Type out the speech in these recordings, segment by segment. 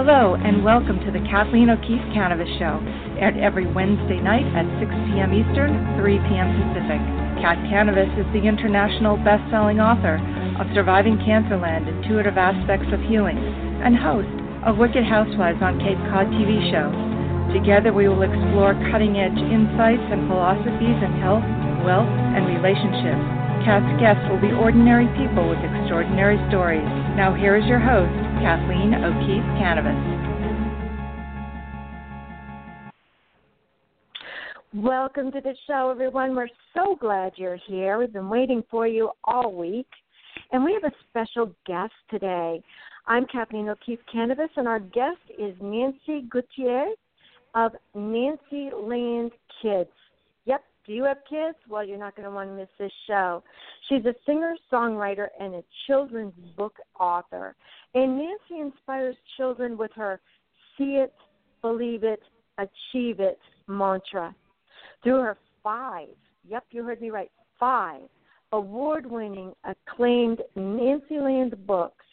Hello, and welcome to the Kathleen O'Keefe Kanavos Show, aired every Wednesday night at 6 p.m. Eastern, 3 p.m. Pacific. Kat Kanavos is the international best-selling author of Surviving Cancerland, Intuitive Aspects of Healing, and host of Wicked Housewives on Cape Cod TV show. Together we will explore cutting-edge insights and philosophies in health, wealth, and relationships. Kat's guests will be ordinary people with extraordinary stories. Now here is your host, Kathleen O'Keefe Kanavos. Welcome to the show, everyone. We're so glad you're here. We've been waiting for you all week. And we have a special guest today. I'm Kathleen O'Keefe Kanavos, and our guest is Nancy Guettier of Nancyland Kids. Do you have kids? Well, you're not going to want to miss this show. She's a singer, songwriter, and a children's book author. And Nancy inspires children with her see it, believe it, achieve it mantra. Through her five, yep, you heard me right, five award winning, acclaimed Nancyland books,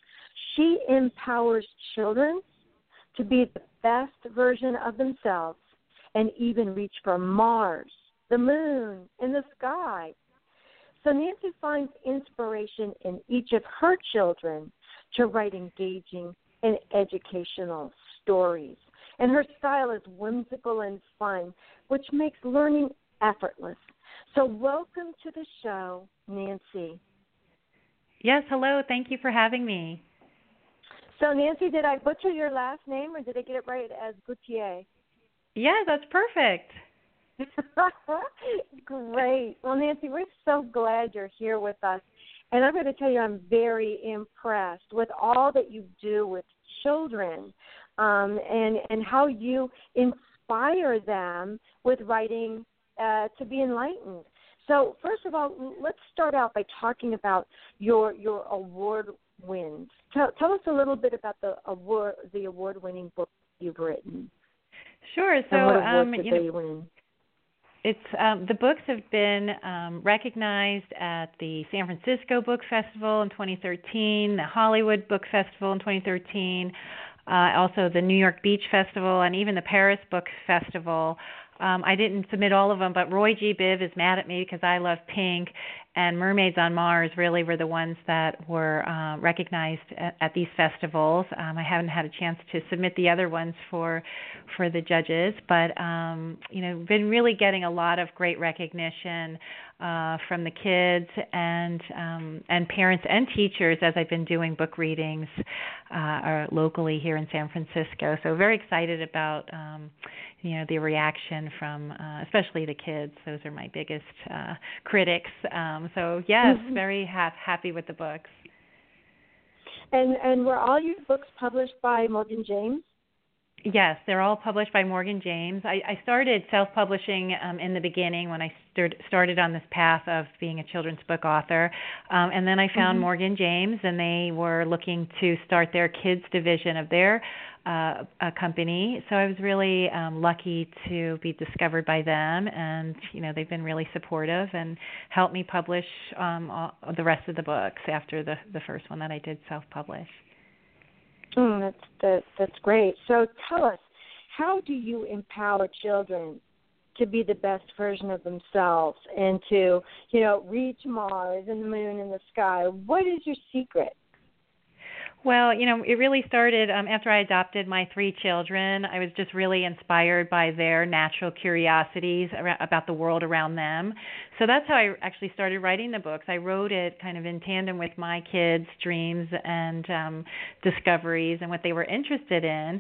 she empowers children to be the best version of themselves and even reach for Mars the moon, and the sky. So Nancy finds inspiration in each of her children to write engaging and educational stories. And her style is whimsical and fun, which makes learning effortless. So, welcome to the show, Nancy. Yes, hello. Thank you for having me. So, Nancy, did I butcher your last name or did I get it right as Guettier? Yeah, that's perfect. Great. Well, Nancy, we're so glad you're here with us. And I'm going to tell you, I'm very impressed with all that you do with children um, and, and how you inspire them with writing uh, to be enlightened. So, first of all, let's start out by talking about your your award wins. Tell, tell us a little bit about the award the award winning book you've written. Sure. So, um, you know, it's um, the books have been um, recognized at the San Francisco Book Festival in 2013, the Hollywood Book Festival in 2013, uh, also the New York Beach Festival, and even the Paris Book Festival. Um, I didn't submit all of them, but Roy G. Biv is mad at me because I love pink, and Mermaids on Mars really were the ones that were uh, recognized at, at these festivals. Um, I haven't had a chance to submit the other ones for for the judges, but um, you know, been really getting a lot of great recognition uh, from the kids and um, and parents and teachers as I've been doing book readings uh, locally here in San Francisco. So very excited about um, you know the reaction from uh, especially the kids. Those are my biggest uh, critics. Um, so yes, mm-hmm. very ha- happy with the books. And and were all your books published by Morgan James? Yes, they're all published by Morgan James. I, I started self-publishing um, in the beginning when I start, started on this path of being a children's book author, um, and then I found mm-hmm. Morgan James, and they were looking to start their kids division of their uh, company. So I was really um, lucky to be discovered by them, and you know they've been really supportive and helped me publish um, all, the rest of the books after the the first one that I did self-publish. Mm, that's that, that's great. So tell us, how do you empower children to be the best version of themselves and to, you know, reach Mars and the moon and the sky? What is your secret? Well, you know, it really started um, after I adopted my three children. I was just really inspired by their natural curiosities about the world around them. So that's how I actually started writing the books. I wrote it kind of in tandem with my kids' dreams and um, discoveries and what they were interested in.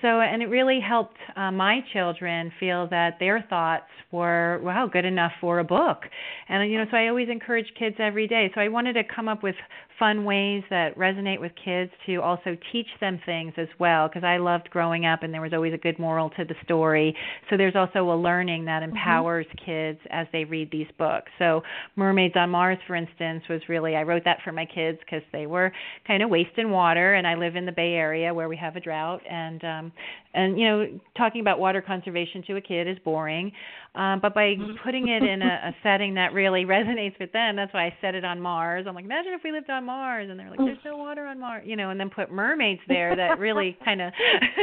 So, and it really helped uh, my children feel that their thoughts were, wow, good enough for a book. And, you know, so I always encourage kids every day. So I wanted to come up with fun ways that resonate with kids to also teach them things as well because I loved growing up and there was always a good moral to the story. So there's also a learning that mm-hmm. empowers mm-hmm. kids as they read these books. So Mermaids on Mars for instance was really I wrote that for my kids cuz they were kind of wasting water and I live in the Bay Area where we have a drought and um and you know talking about water conservation to a kid is boring Um, but by putting it in a, a setting that really resonates with them, that's why I set it on Mars. I'm like, imagine if we lived on Mars, and they're like, there's no water on Mars, you know, and then put mermaids there that really kind of,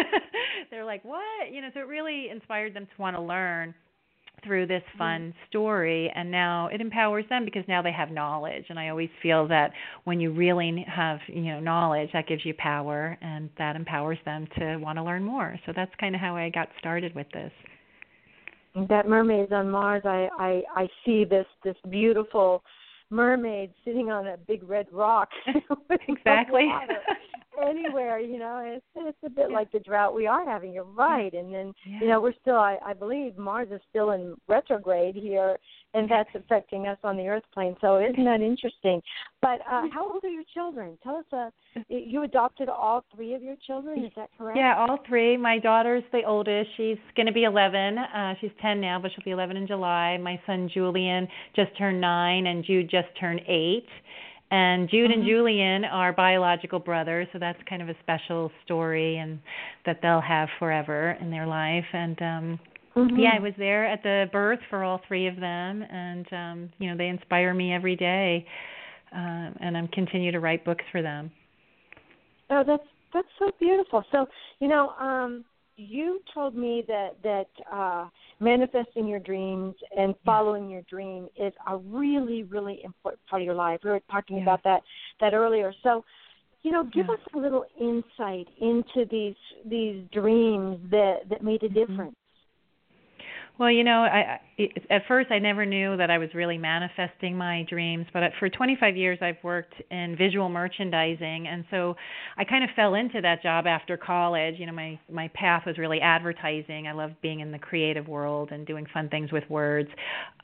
they're like, what, you know, so it really inspired them to want to learn through this mm-hmm. fun story and now it empowers them because now they have knowledge. And i always feel that when you really have you know knowledge that gives you power and that empowers them to want to learn more. So that's kind of how i got started with this that mermaids on mars i i i see this this beautiful mermaid sitting on a big red rock exactly anywhere you know it's it's a bit yeah. like the drought we are having you're right and then yeah. you know we're still i i believe mars is still in retrograde here and that's affecting us on the earth plane so isn't that interesting? But uh how old are your children? Tell us uh you adopted all three of your children is that correct? Yeah all three. My daughter's the oldest. She's going to be 11 uh she's 10 now but she'll be 11 in july. My son julian just turned 9 and jude just turned 8 and Jude mm-hmm. and Julian are biological brothers, so that's kind of a special story and that they'll have forever in their life. And um mm-hmm. yeah, I was there at the birth for all three of them and um you know, they inspire me every day. Uh, and I'm continue to write books for them. Oh, that's that's so beautiful. So, you know, um you told me that that uh, manifesting your dreams and following your dream is a really really important part of your life. We were talking yeah. about that that earlier. So, you know, give yeah. us a little insight into these these dreams that that made a mm-hmm. difference. Well, you know, I, I at first I never knew that I was really manifesting my dreams, but for 25 years I've worked in visual merchandising, and so I kind of fell into that job after college. You know, my my path was really advertising. I love being in the creative world and doing fun things with words,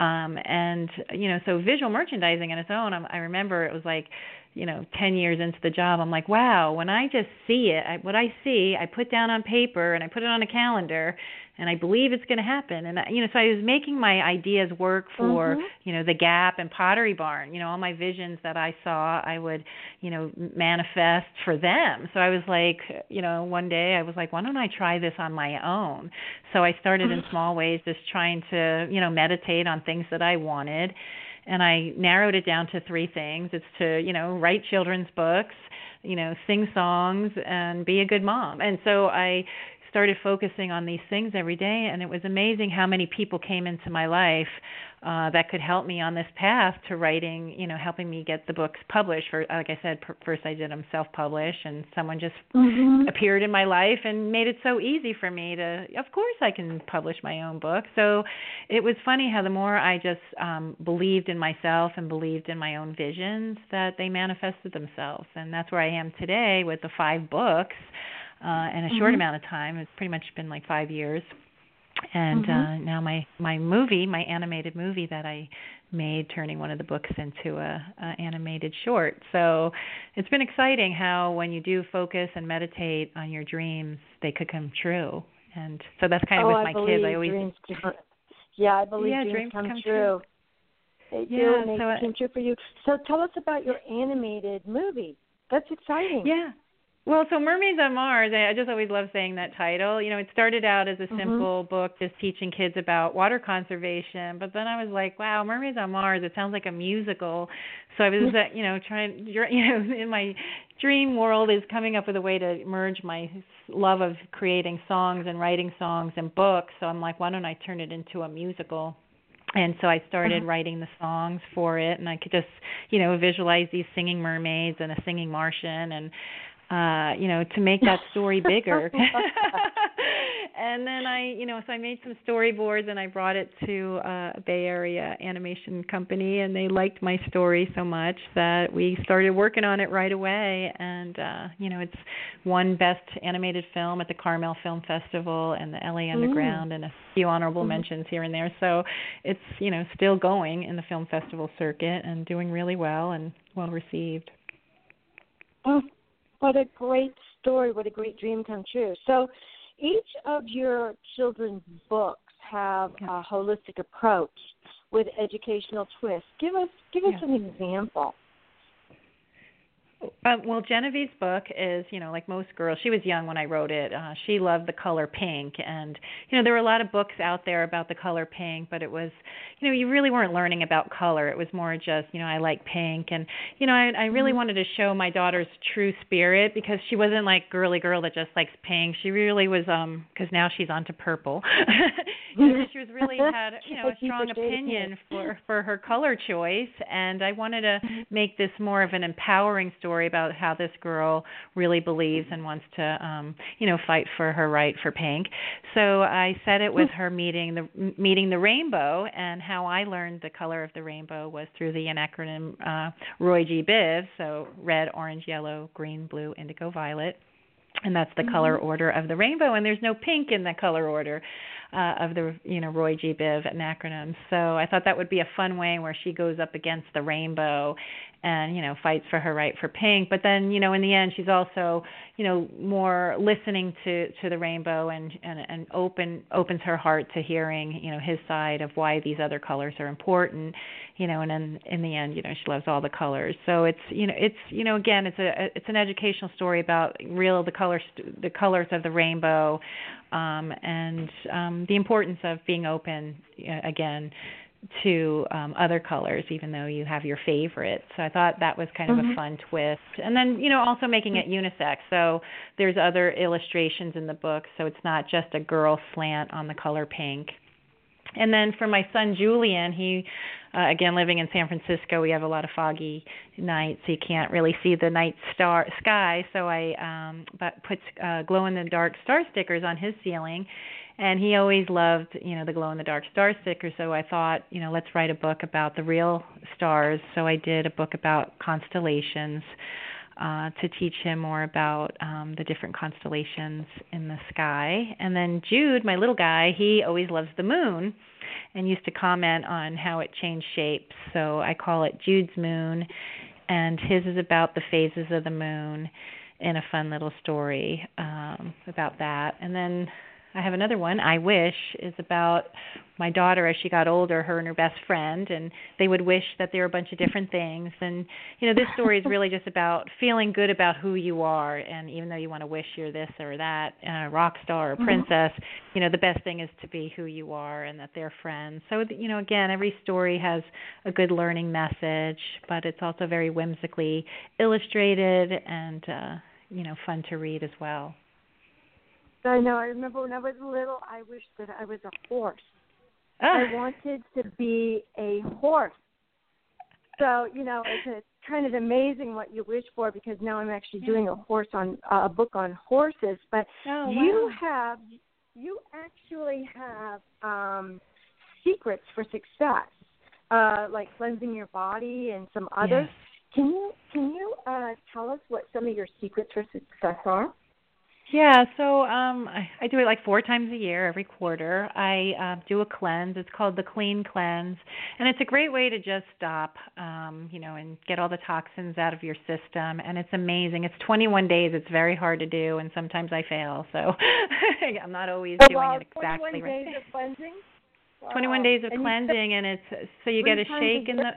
um, and you know, so visual merchandising on its own. I'm, I remember it was like you know 10 years into the job i'm like wow when i just see it I, what i see i put down on paper and i put it on a calendar and I believe it's going to happen. And you know, so I was making my ideas work for mm-hmm. you know the Gap and Pottery Barn. You know, all my visions that I saw, I would you know manifest for them. So I was like, you know, one day I was like, why don't I try this on my own? So I started in mm-hmm. small ways, just trying to you know meditate on things that I wanted. And I narrowed it down to three things. It's to, you know, write children's books, you know, sing songs and be a good mom. And so I started focusing on these things every day and it was amazing how many people came into my life uh that could help me on this path to writing you know helping me get the books published. For like i said first i did them self publish and someone just mm-hmm. appeared in my life and made it so easy for me to of course i can publish my own book. So it was funny how the more i just um believed in myself and believed in my own visions that they manifested themselves. And that's where i am today with the five books uh, in a short mm-hmm. amount of time. It's pretty much been like five years. And mm-hmm. uh, now my my movie, my animated movie that I made, turning one of the books into a, a animated short. So it's been exciting how when you do focus and meditate on your dreams, they could come true. And so that's kind of oh, with my kids. I always dreams yeah, I believe yeah, dreams, dreams come, come true. true. They yeah, do, and they so come true for you. So tell us about your animated movie. That's exciting. Yeah. Well, so Mermaids on Mars, I just always love saying that title. You know, it started out as a mm-hmm. simple mm-hmm. book just teaching kids about water conservation, but then I was like, wow, Mermaids on Mars, it sounds like a musical. So I was, uh, you know, trying, you know, in my dream world is coming up with a way to merge my love of creating songs and writing songs and books. So I'm like, why don't I turn it into a musical? and so I started uh-huh. writing the songs for it, and I could just, you know, visualize these singing mermaids and a singing Martian, and uh you know to make that story bigger and then i you know so i made some storyboards and i brought it to uh, a bay area animation company and they liked my story so much that we started working on it right away and uh you know it's won best animated film at the carmel film festival and the la underground mm. and a few honorable mm. mentions here and there so it's you know still going in the film festival circuit and doing really well and well received Oh, what a great story. What a great dream come true. So each of your children's books have a holistic approach with educational twists. Give us give us yeah. an example. Uh, well, Genevieve's book is, you know, like most girls. She was young when I wrote it. Uh, she loved the color pink, and you know, there were a lot of books out there about the color pink, but it was, you know, you really weren't learning about color. It was more just, you know, I like pink, and you know, I, I really mm-hmm. wanted to show my daughter's true spirit because she wasn't like girly girl that just likes pink. She really was, um, because now she's onto purple. you know, she was really had, you know, a strong opinion for for her color choice, and I wanted to mm-hmm. make this more of an empowering story about how this girl really believes and wants to um you know fight for her right for pink. So i said it with her meeting the meeting the rainbow and how i learned the color of the rainbow was through the acronym uh roy g. Biv so red orange yellow green blue indigo violet. And that's the mm-hmm. color order of the rainbow and there's no pink in the color order uh, of the you know Roy G. Biv an acronym. So I thought that would be a fun way where she goes up against the rainbow and you know fights for her right for pink. But then you know in the end she's also you know more listening to to the rainbow and and and open opens her heart to hearing you know his side of why these other colors are important you know and in in the end you know she loves all the colors. So it's you know it's you know again it's a it's an educational story about real the colors the colors of the rainbow um and um the importance of being open again to um, other colors, even though you have your favorite. So I thought that was kind of mm-hmm. a fun twist. And then, you know, also making it unisex. So there's other illustrations in the book, so it's not just a girl slant on the color pink. And then for my son Julian, he uh, again living in San Francisco, we have a lot of foggy nights, so you can't really see the night star sky. So I um but put uh, glow in the dark star stickers on his ceiling and he always loved you know the glow in the dark star sticker so i thought you know let's write a book about the real stars so i did a book about constellations uh, to teach him more about um, the different constellations in the sky. And then Jude, my little guy, he always loves the moon and used to comment on how it changed shapes. So I call it Jude's Moon, and his is about the phases of the moon in a fun little story um, about that. And then I have another one. I wish is about my daughter as she got older, her and her best friend, and they would wish that there were a bunch of different things. And you know, this story is really just about feeling good about who you are. And even though you want to wish you're this or that, a rock star or mm-hmm. princess, mm-hmm. you know, the best thing is to be who you are and that they're friends. So you know, again, every story has a good learning message, but it's also very whimsically illustrated and uh, you know, fun to read as well. I know. I remember when I was little, I wished that I was a horse. Oh. I wanted to be a horse. So you know, it's, it's kind of amazing what you wish for because now I'm actually doing a horse on uh, a book on horses. But oh, you have you actually have um, secrets for success, uh, like cleansing your body and some others. Yes. Can you can you uh, tell us what some of your secrets for success are? Yeah, so um I, I do it like four times a year, every quarter. I uh, do a cleanse. It's called the Clean Cleanse, and it's a great way to just stop, um, you know, and get all the toxins out of your system. And it's amazing. It's 21 days. It's very hard to do, and sometimes I fail. So I'm not always oh, doing wow, it exactly 21 right. days of cleansing. Wow. 21 days of and cleansing, and it's so you get a shake in the.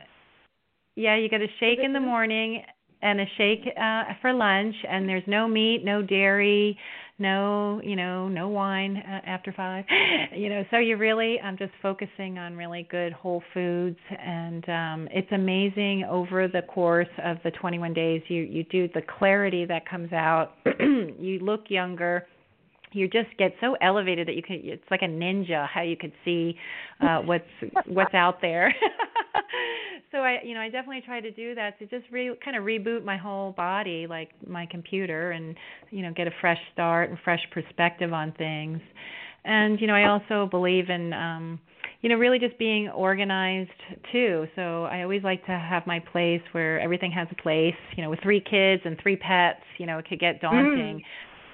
Yeah, you get a shake in the morning and a shake uh, for lunch and there's no meat no dairy no you know no wine uh, after five. You know so you're really i'm just focusing on really good whole foods and um it's amazing over the course of the 21 days you you do the clarity that comes out. You look younger. You just get so elevated that you can it's like a ninja how you could see uh what's what's out there so I, you know, I definitely try to do that to just re kind of reboot my whole body, like my computer, and you know, get a fresh start and fresh perspective on things. And you know, I also believe in, um, you know, really just being organized too. So I always like to have my place where everything has a place. You know, with three kids and three pets, you know, it could get daunting. Mm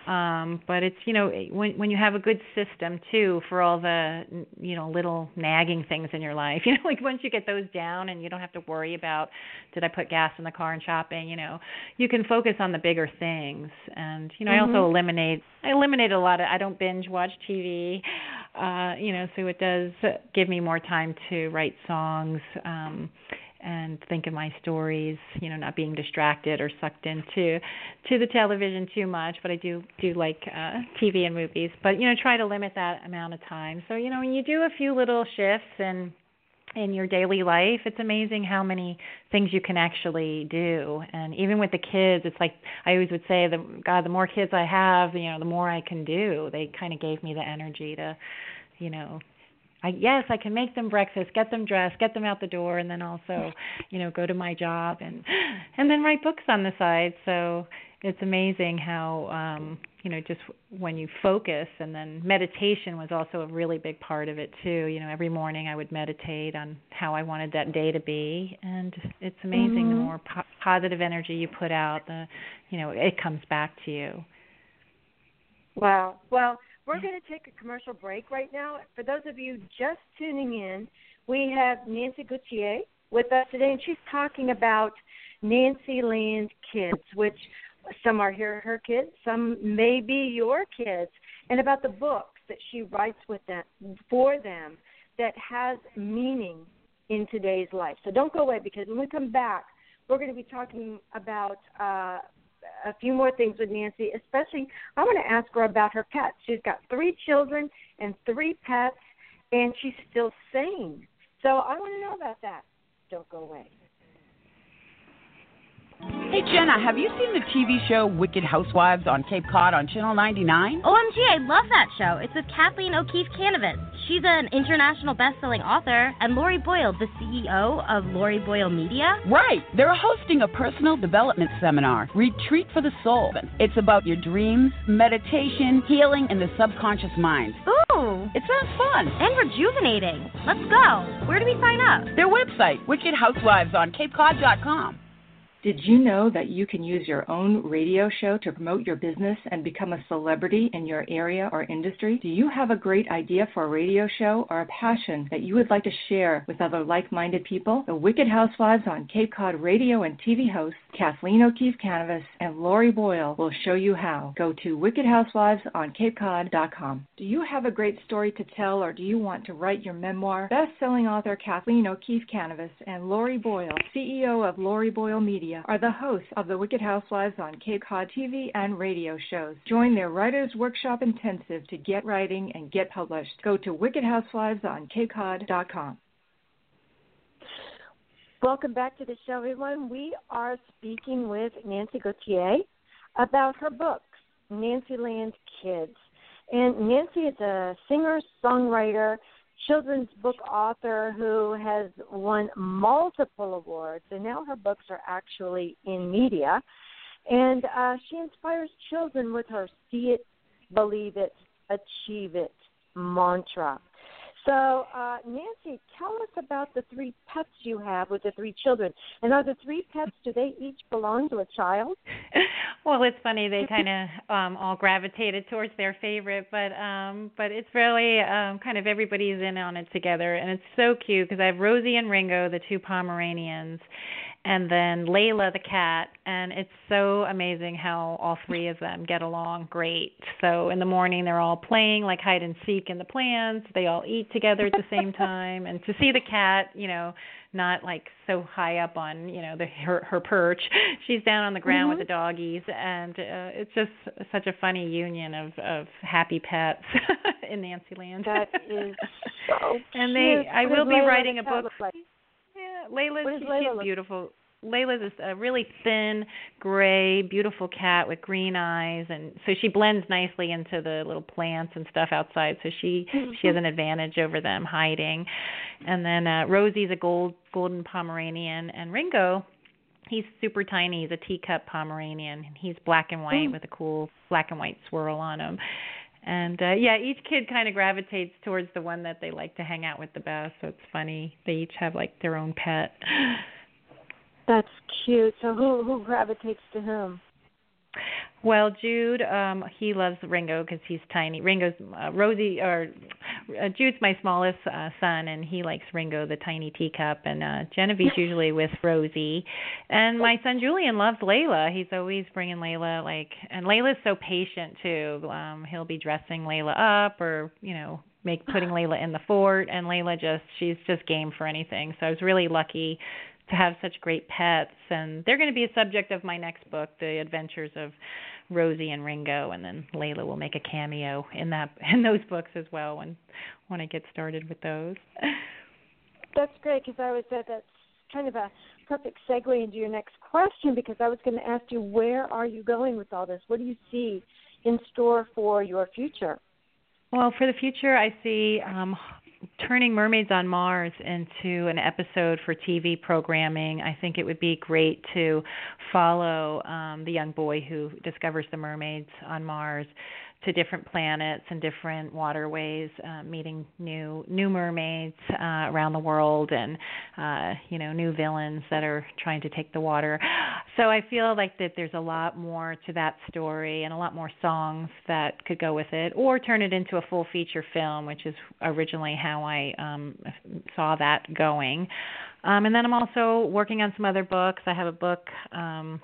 um but it's you know when when you have a good system too for all the you know little nagging things in your life you know like once you get those down and you don't have to worry about did i put gas in the car and shopping you know you can focus on the bigger things and you know mm-hmm. i also mm-hmm. eliminate i eliminate a lot of i don't binge watch tv uh you know so it does give me more time to write songs um and think of my stories, you know, not being distracted or sucked into to the television too much, but I do do like uh TV and movies, but you know, try to limit that amount of time. So, you know, when you do a few little shifts and in your daily life it's amazing how many things you can actually do. And even with the kids it's like i always would say the god the more kids i have you know the more i can do. They kind of gave me the energy to you know I yes, I can make them breakfast, get them dressed, get them out the door and then also, you know, go to my job and and then write books on the side. So it's amazing how um you know just when you focus and then meditation was also a really big part of it too you know every morning i would meditate on how i wanted that day to be and it's amazing mm-hmm. the more po- positive energy you put out the you know it comes back to you wow well we're going to take a commercial break right now for those of you just tuning in we have nancy guettier with us today and she's talking about nancyland kids which some are her, her kids, some may be your kids, and about the books that she writes with them for them that has meaning in today's life. So don't go away because when we come back, we're going to be talking about uh, a few more things with Nancy. Especially, I want to ask her about her pets. She's got three children and three pets, and she's still sane. So I want to know about that. Don't go away. Hey Jenna, have you seen the TV show Wicked Housewives on Cape Cod on Channel 99? OMG, I love that show. It's with Kathleen O'Keefe Kanavos. She's an international best-selling author, and Lori Boyle, the CEO of Lori Boyle Media. Right. They're hosting a personal development seminar, Retreat for the Soul. It's about your dreams, meditation, healing, and the subconscious mind. Ooh. It sounds fun. And rejuvenating. Let's go. Where do we sign up? Their website, Wicked Housewives on CapeCod.com. Did you know that you can use your own radio show to promote your business and become a celebrity in your area or industry? Do you have a great idea for a radio show or a passion that you would like to share with other like minded people? The Wicked Housewives on Cape Cod radio and TV hosts Kathleen O'Keefe Kanavos and Lori Boyle will show you how. Go to wickedhousewivesonCapeCod.com. Do you have a great story to tell or do you want to write your memoir? Best selling author Kathleen O'Keefe Kanavos and Lori Boyle, CEO of Lori Boyle Media Media are the hosts of the Wicked Housewives on Cape Cod TV and radio shows. Join their Writers Workshop Intensive to get writing and get published. Go to wickedhousewivesonCapeCod.com. Welcome back to the show, everyone. We are speaking with Nancy Guettier about her books, Nancyland Kids. And Nancy is a singer, songwriter, children's book author who has won multiple awards, and now her books are actually in media. And uh, she inspires children with her see it, believe it, achieve it mantra. So, uh, Nancy, tell us about the three pets you have with the three children. And are the three pets, do they each belong to a child? well, it's funny they kind of um all gravitated towards their favorite, but um but it's really um kind of everybody's in on it together and it's so cute because I have Rosie and Ringo, the two Pomeranians, and then Layla the cat and it's so amazing how all three of them get along great. So in the morning they're all playing like hide and seek in the plants. They all eat together at the same time and to see the cat, you know, not like so high up on, you know, the her her perch. She's down on the ground mm-hmm. with the doggies and uh, it's just such a funny union of of happy pets in Nancyland. That is so And they I will be writing a book. Like? Yeah, Layla's Layla she's beautiful. Layla's a really thin, gray, beautiful cat with green eyes, and so she blends nicely into the little plants and stuff outside. So she she has an advantage over them hiding. And then uh, Rosie's a gold golden Pomeranian, and Ringo, he's super tiny. He's a teacup Pomeranian. And he's black and white mm. with a cool black and white swirl on him. And uh yeah, each kid kind of gravitates towards the one that they like to hang out with the best. So it's funny. They each have like their own pet. That's cute. So who who gravitates to whom? Well, Jude, um, he loves Ringo because he's tiny. Ringo's uh, Rosie or uh, Jude's my smallest uh, son, and he likes Ringo, the tiny teacup. And uh, Genevieve's usually with Rosie, and my son Julian loves Layla. He's always bringing Layla like, and Layla's so patient too. Um, he'll be dressing Layla up, or you know, make putting Layla in the fort, and Layla just she's just game for anything. So I was really lucky to have such great pets and they're going to be a subject of my next book the adventures of rosie and ringo and then layla will make a cameo in that in those books as well when when i get started with those. That's great because i was at that's kind of a perfect segue into your next question because i was going to ask you where are you going with all this? What do you see in store for your future? Well, for the future, I see um, turning Mermaids on Mars into an episode for TV programming, I think it would be great to follow um, the young boy who discovers the mermaids on Mars to different planets and different waterways, uh, meeting new new mermaids uh, around the world, and uh, you know new villains that are trying to take the water. So I feel like that there's a lot more to that story and a lot more songs that could go with it, or turn it into a full feature film, which is originally how I um, saw that going. Um, and then I'm also working on some other books. I have a book. Um,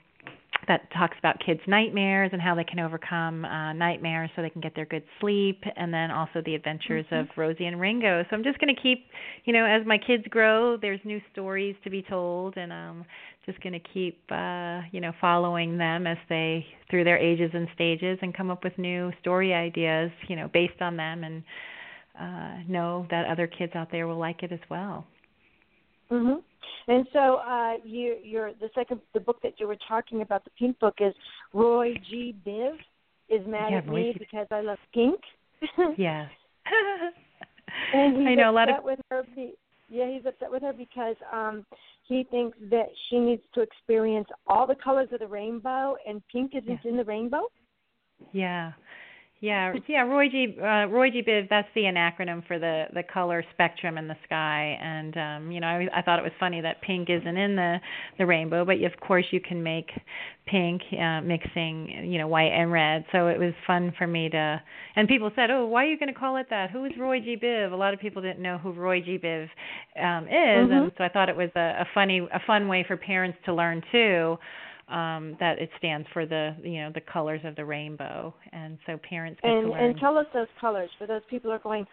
that talks about kids' nightmares and how they can overcome uh, nightmares so they can get their good sleep, and then also the adventures mm-hmm. of Rosie and Ringo. So I'm just going to keep, you know, as my kids grow, there's new stories to be told, and um, just going to keep, uh, you know, following them as they through their ages and stages, and come up with new story ideas, you know, based on them, and uh, know that other kids out there will like it as well. Mhm. And so, uh, you, you're the second, the book that you were talking about, the pink book, is Roy G. Biv is mad yeah, at me because I love pink. yes. and he's I know a lot of. With her be, yeah, he's upset with her because um he thinks that she needs to experience all the colors of the rainbow, and pink isn't yeah. in the rainbow. Yeah. Yeah, yeah, Roy G. Uh, Roy G. Biv. That's the acronym for the the color spectrum in the sky. And um, you know, I, I thought it was funny that pink isn't in the the rainbow, but of course you can make pink uh, mixing, you know, white and red. So it was fun for me to. And people said, "Oh, why are you going to call it that? Who is Roy G. Biv?" A lot of people didn't know who Roy G. Biv um, is, mm-hmm. and so I thought it was a, a funny, a fun way for parents to learn too um, that it stands for the you know the colors of the rainbow, and so parents get and, to learn. And tell us those colors for those people who are going.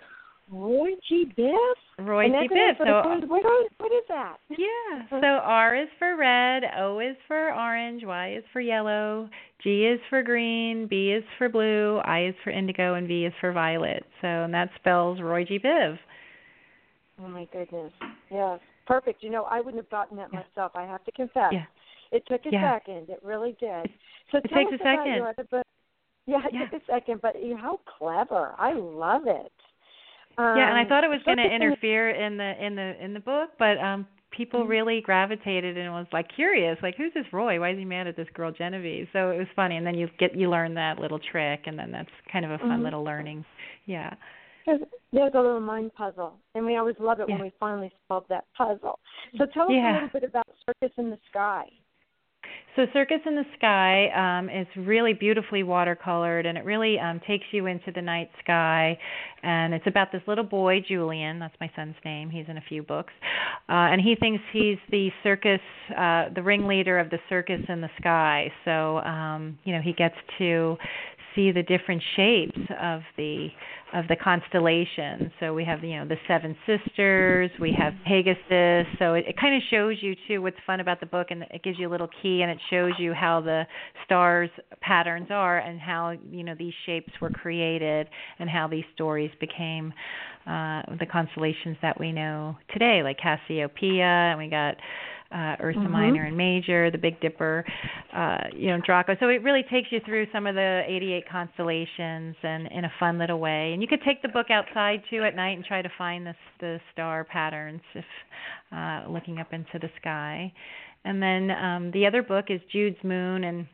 Roy G. Biv. Roy and G. Biv. So what, what is that? Yeah. So R is for red, O is for orange, Y is for yellow, G is for green, B is for blue, I is for indigo, and V is for violet. So and that spells Roy G. Biv. Oh my goodness. Yes. Perfect. You know, I wouldn't have gotten that myself. I have to confess. Yeah. It took a yeah. second. It really did. So it tell takes us a about second. your other book. Yeah, it yeah. took a second, but how clever! I love it. Um, yeah, and I thought it was going to interfere in the in the in the book, but um people mm-hmm. really gravitated and was like curious, like who's this Roy? Why is he mad at this girl Genevieve? So it was funny, and then you get you learn that little trick, and then that's kind of a fun mm-hmm. little learning. Yeah. There's, there's a little mind puzzle, and we always love it yeah. when we finally solve that puzzle. So tell us yeah. a little bit about Circus in the Sky. So Circus in the Sky um, is really beautifully watercolored, and it really um, takes you into the night sky. And it's about this little boy, Julian. That's my son's name. He's in a few books, uh, and he thinks he's the circus, uh, the ringleader of the circus in the sky. So um, you know he gets to see the different shapes of the of the constellations. So we have you know the seven sisters, we have Pegasus. So it, it kind of shows you too what's fun about the book, and it gives you a little key, and it shows you how the stars patterns are, and how you know these shapes were created, and how these stories became uh, the constellations that we know today, like Cassiopeia, and we got uh, Ursa mm-hmm. Minor and Major, the Big Dipper, uh, you know, Draco. So it really takes you through some of the 88 constellations and in a fun little way. And you could take the book outside too at night and try to find the the star patterns if uh, looking up into the sky. And then um, the other book is Jude's Moon and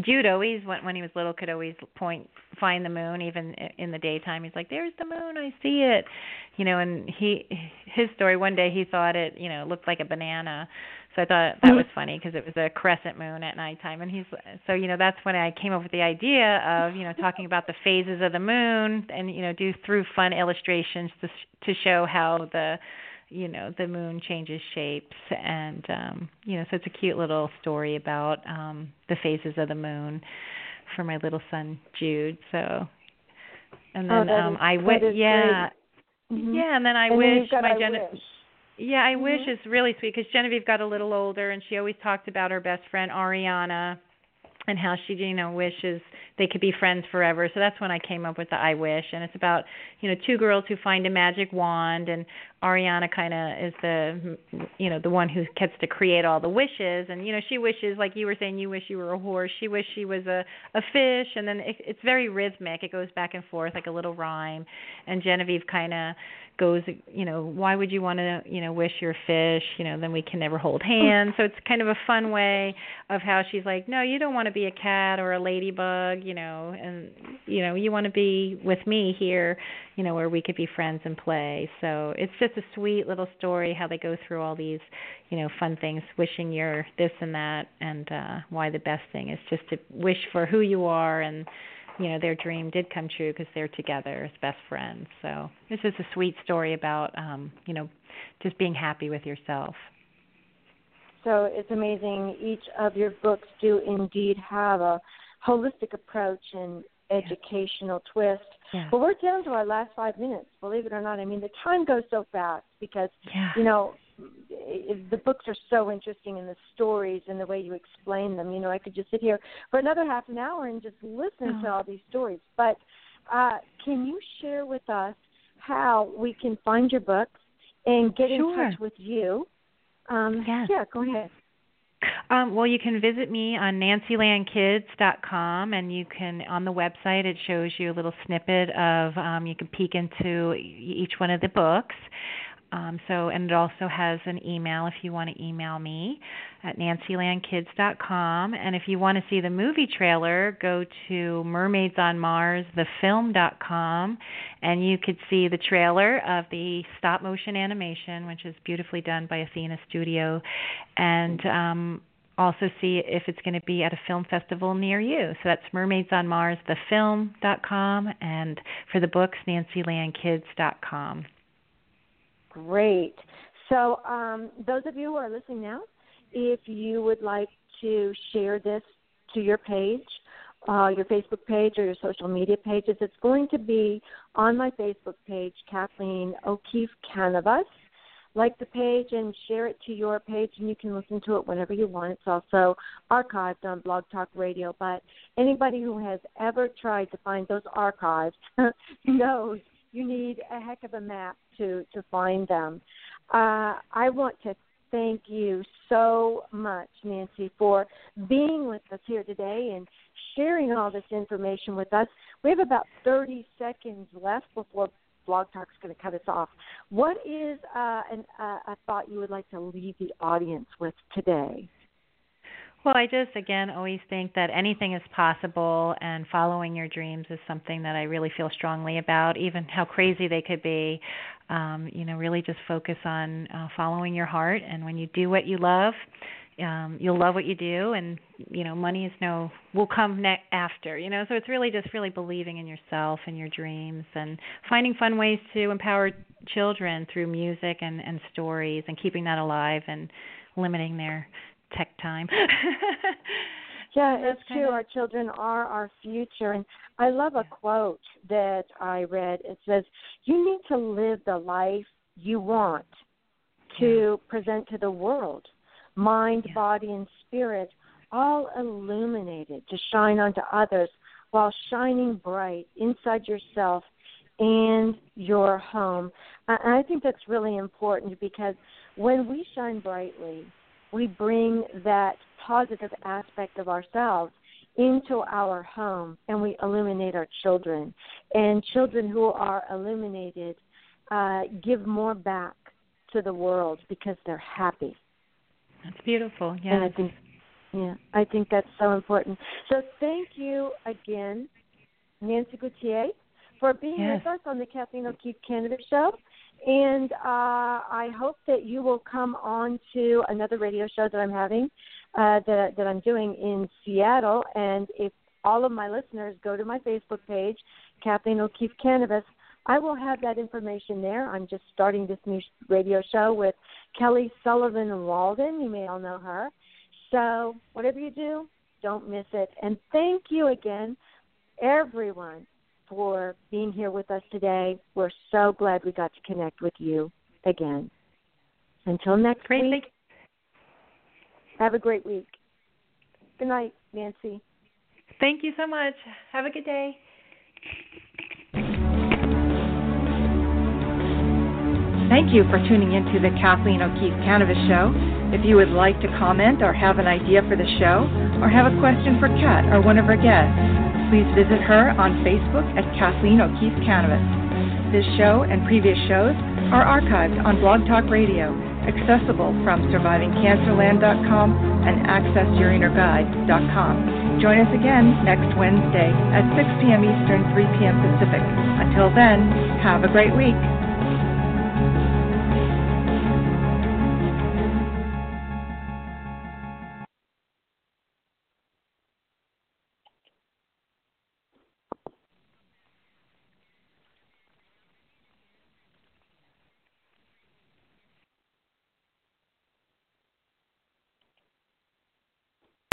Jude always, when, when he was little, could always point, find the moon, even in the daytime. He's like, "There's the moon, I see it," you know. And he, his story, one day he thought it, you know, looked like a banana. So I thought that was funny because it was a crescent moon at nighttime. And he's, so you know, that's when I came up with the idea of, you know, talking about the phases of the moon, and you know, do through fun illustrations to to show how the you know the moon changes shapes and um you know so it's a cute little story about um the phases of the moon for my little son Jude so and oh, then oh, um is, I wish yeah mm-hmm. yeah and then I and wish then my gen- wish. Yeah, I Mhm. wish is really sweet because Genevieve got a little older and she always talked about her best friend Ariana and how she you know wishes they could be friends forever so that's when i came up with the i wish and it's about you know two girls who find a magic wand and ariana kind of is the you know the one who gets to create all the wishes and you know she wishes like you were saying you wish you were a horse she wished she was a a fish and then it, it's very rhythmic it goes back and forth like a little rhyme and genevieve kind of goes you know why would you want to you know wish you're a fish you know then we can never hold hands? So it's kind of a fun way of how she's like no you don't want to be a cat or a ladybug you know and you know you want to be with me here you know where we could be friends and play. So it's just a sweet little story how they go through all these you know fun things wishing you're this and that and uh why the best thing is just to wish for who you are and you know their dream did come true because they're together as best friends. So this is a sweet story about um you know just being happy with yourself. So it's amazing. Each of your books do indeed have a holistic approach and educational yeah. twist yeah. well we're down to our last five minutes believe it or not i mean the time goes so fast because yeah. you know the books are so interesting and the stories and the way you explain them. You know, I could just sit here for another half an hour and just listen oh. to all these stories. But uh, can you share with us how we can find your books and get sure. in touch with you? Um, yes. Yeah, go ahead. Um, well, you can visit me on nancylandkids.com, and you can on the website it shows you a little snippet of um, you can peek into each one of the books. Um, so, and it also has an email if you want to email me at nancylandkids.com. And if you want to see the movie trailer, go to Mermaids on Mars, thefilm.com, and you could see the trailer of the stop motion animation, which is beautifully done by Athena Studio, and um, also see if it's going to be at a film festival near you. So that's Mermaids on Mars, thefilm.com, and for the books, nancylandkids.com. Great. So, um, those of you who are listening now, if you would like to share this to your page, uh, your Facebook page or your social media pages, it's going to be on my Facebook page, Kathleen O'Keefe Kanavos. Like the page and share it to your page, and you can listen to it whenever you want. It's also archived on Blog Talk Radio. But anybody who has ever tried to find those archives knows you need a heck of a map to to find them. Uh, I want to thank you so much, Nancy, for being with us here today and sharing all this information with us. We have about 30 seconds left before Blog Talk's going to cut us off. What is uh, an, uh, a thought you would like to leave the audience with today? Well, I just again always think that anything is possible, and following your dreams is something that I really feel strongly about, even how crazy they could be. Um, you know, really just focus on uh, following your heart, and when you do what you love, um, you'll love what you do, and you know, money is no will come ne- after. You know, so it's really just really believing in yourself and your dreams, and finding fun ways to empower children through music and and stories, and keeping that alive, and limiting their tech time. yeah, it's true. Of... Our children are our future. And I love a quote that I read. It says, You need to live the life you want to yeah. present to the world mind, yeah. body, and spirit, all illuminated to shine onto others while shining bright inside yourself and your home. And I think that's really important because when we shine brightly, we bring that positive aspect of ourselves into our home and we illuminate our children. And children who are illuminated uh, give more back to the world because they're happy. That's beautiful. Yeah. And I think yeah, I think that's so important. So thank you again, Nancy Guettier, for being yes. with us on the Kathleen O'Keefe Kanavos Show. And uh, I hope that you will come on to another radio show that I'm having, uh, that, that I'm doing in Seattle. And if all of my listeners go to my Facebook page, Kathleen O'Keefe Kanavos, I will have that information there. I'm just starting this new radio show with Kelly Sullivan Walden. You may all know her. So, whatever you do, don't miss it. And thank you again, everyone, for being here with us today. We're so glad we got to connect with you again. Until next Great. week, have a great week. Good night, Nancy. Thank you so much. Have a good day. Thank you for tuning into the Kathleen O'Keefe Kanavos Show. If you would like to comment or have an idea for the show, or have a question for Kat or one of our guests, please visit her on Facebook at Kathleen O'Keefe Kanavos. This show and previous shows are archived on Blog Talk Radio, accessible from survivingcancerland.com and accessyourinnerguide.com. Join us again next Wednesday at 6 p.m. Eastern, 3 p.m. Pacific. Until then, have a great week.